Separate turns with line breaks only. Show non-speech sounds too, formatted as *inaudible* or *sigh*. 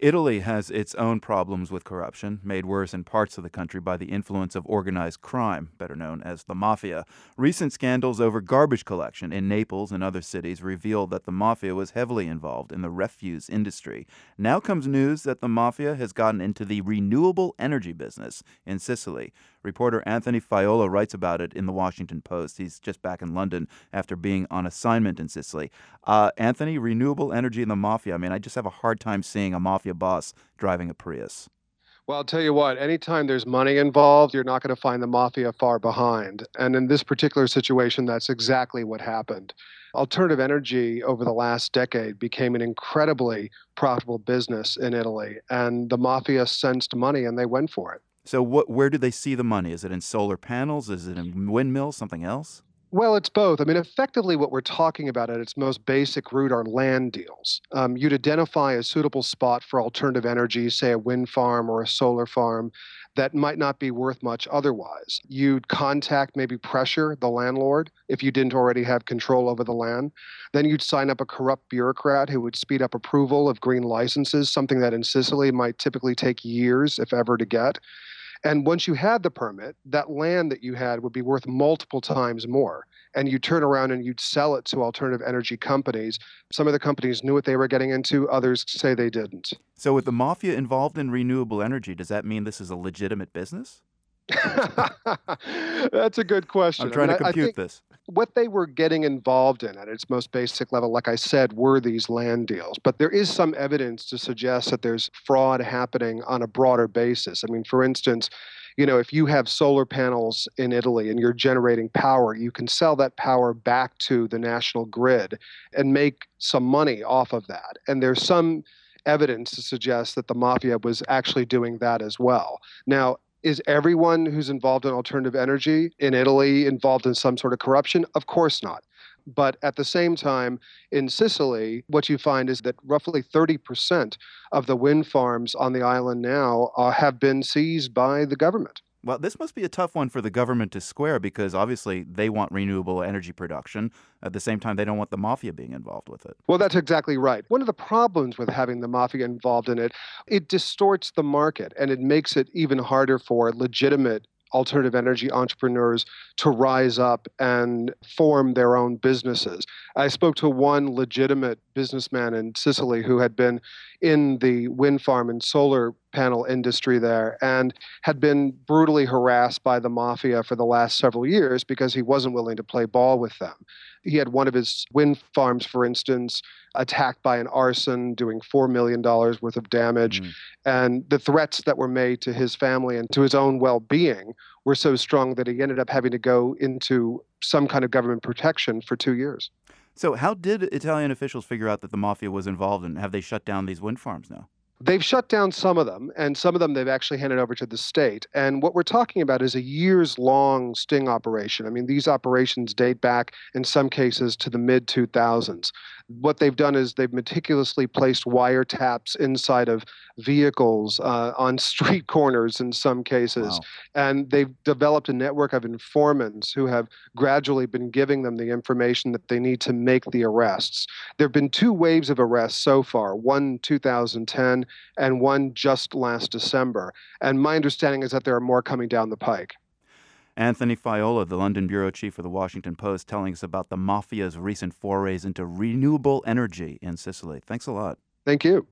Italy has its own problems with corruption, made worse in parts of the country by the influence of organized crime, better known as the mafia. Recent scandals over garbage collection in Naples and other cities revealed that the mafia was heavily involved in the refuse industry. Now comes news that the mafia has gotten into the renewable energy business in Sicily. Reporter Anthony Faiola writes about it in the Washington Post. He's just back in London after being on assignment in Sicily. Uh, Anthony, renewable energy and the mafia. I mean, I just have a hard time seeing a mafia boss driving a Prius.
Well, I'll tell you what, anytime there's money involved, you're not going to find the mafia far behind. And in this particular situation, that's exactly what happened. Alternative energy over the last decade became an incredibly profitable business in Italy, and the mafia sensed money and they went for it.
So, what, where do they see the money? Is it in solar panels? Is it in windmills? Something else?
Well, it's both. I mean, effectively, what we're talking about at its most basic root are land deals. Um, you'd identify a suitable spot for alternative energy, say a wind farm or a solar farm, that might not be worth much otherwise. You'd contact, maybe pressure the landlord if you didn't already have control over the land. Then you'd sign up a corrupt bureaucrat who would speed up approval of green licenses, something that in Sicily might typically take years, if ever, to get. And once you had the permit, that land that you had would be worth multiple times more. And you'd turn around and you'd sell it to alternative energy companies. Some of the companies knew what they were getting into, others say they didn't.
So, with the mafia involved in renewable energy, does that mean this is a legitimate business? *laughs*
That's a good question.
I'm trying
I
mean, to compute this.
What they were getting involved in at its most basic level, like I said, were these land deals. But there is some evidence to suggest that there's fraud happening on a broader basis. I mean, for instance, you know, if you have solar panels in Italy and you're generating power, you can sell that power back to the national grid and make some money off of that. And there's some evidence to suggest that the mafia was actually doing that as well. Now, is everyone who's involved in alternative energy in Italy involved in some sort of corruption? Of course not. But at the same time, in Sicily, what you find is that roughly 30% of the wind farms on the island now uh, have been seized by the government.
Well, this must be a tough one for the government to square because obviously they want renewable energy production. At the same time, they don't want the mafia being involved with it.
Well, that's exactly right. One of the problems with having the mafia involved in it, it distorts the market and it makes it even harder for legitimate alternative energy entrepreneurs to rise up and form their own businesses. I spoke to one legitimate businessman in Sicily who had been in the wind farm and solar panel industry there and had been brutally harassed by the mafia for the last several years because he wasn't willing to play ball with them. He had one of his wind farms, for instance, attacked by an arson, doing $4 million worth of damage. Mm. And the threats that were made to his family and to his own well being were so strong that he ended up having to go into some kind of government protection for two years.
So, how did Italian officials figure out that the mafia was involved and have they shut down these wind farms now?
They've shut down some of them, and some of them they've actually handed over to the state. And what we're talking about is a years long sting operation. I mean, these operations date back, in some cases, to the mid 2000s. What they've done is they've meticulously placed wiretaps inside of vehicles, uh, on *laughs* street corners in some cases. Wow. And they've developed a network of informants who have gradually been giving them the information that they need to make the arrests. There have been two waves of arrests so far one 2010 and one just last December. And my understanding is that there are more coming down the pike.
Anthony Faiola, the London bureau chief for the Washington Post, telling us about the mafia's recent forays into renewable energy in Sicily. Thanks a lot.
Thank you.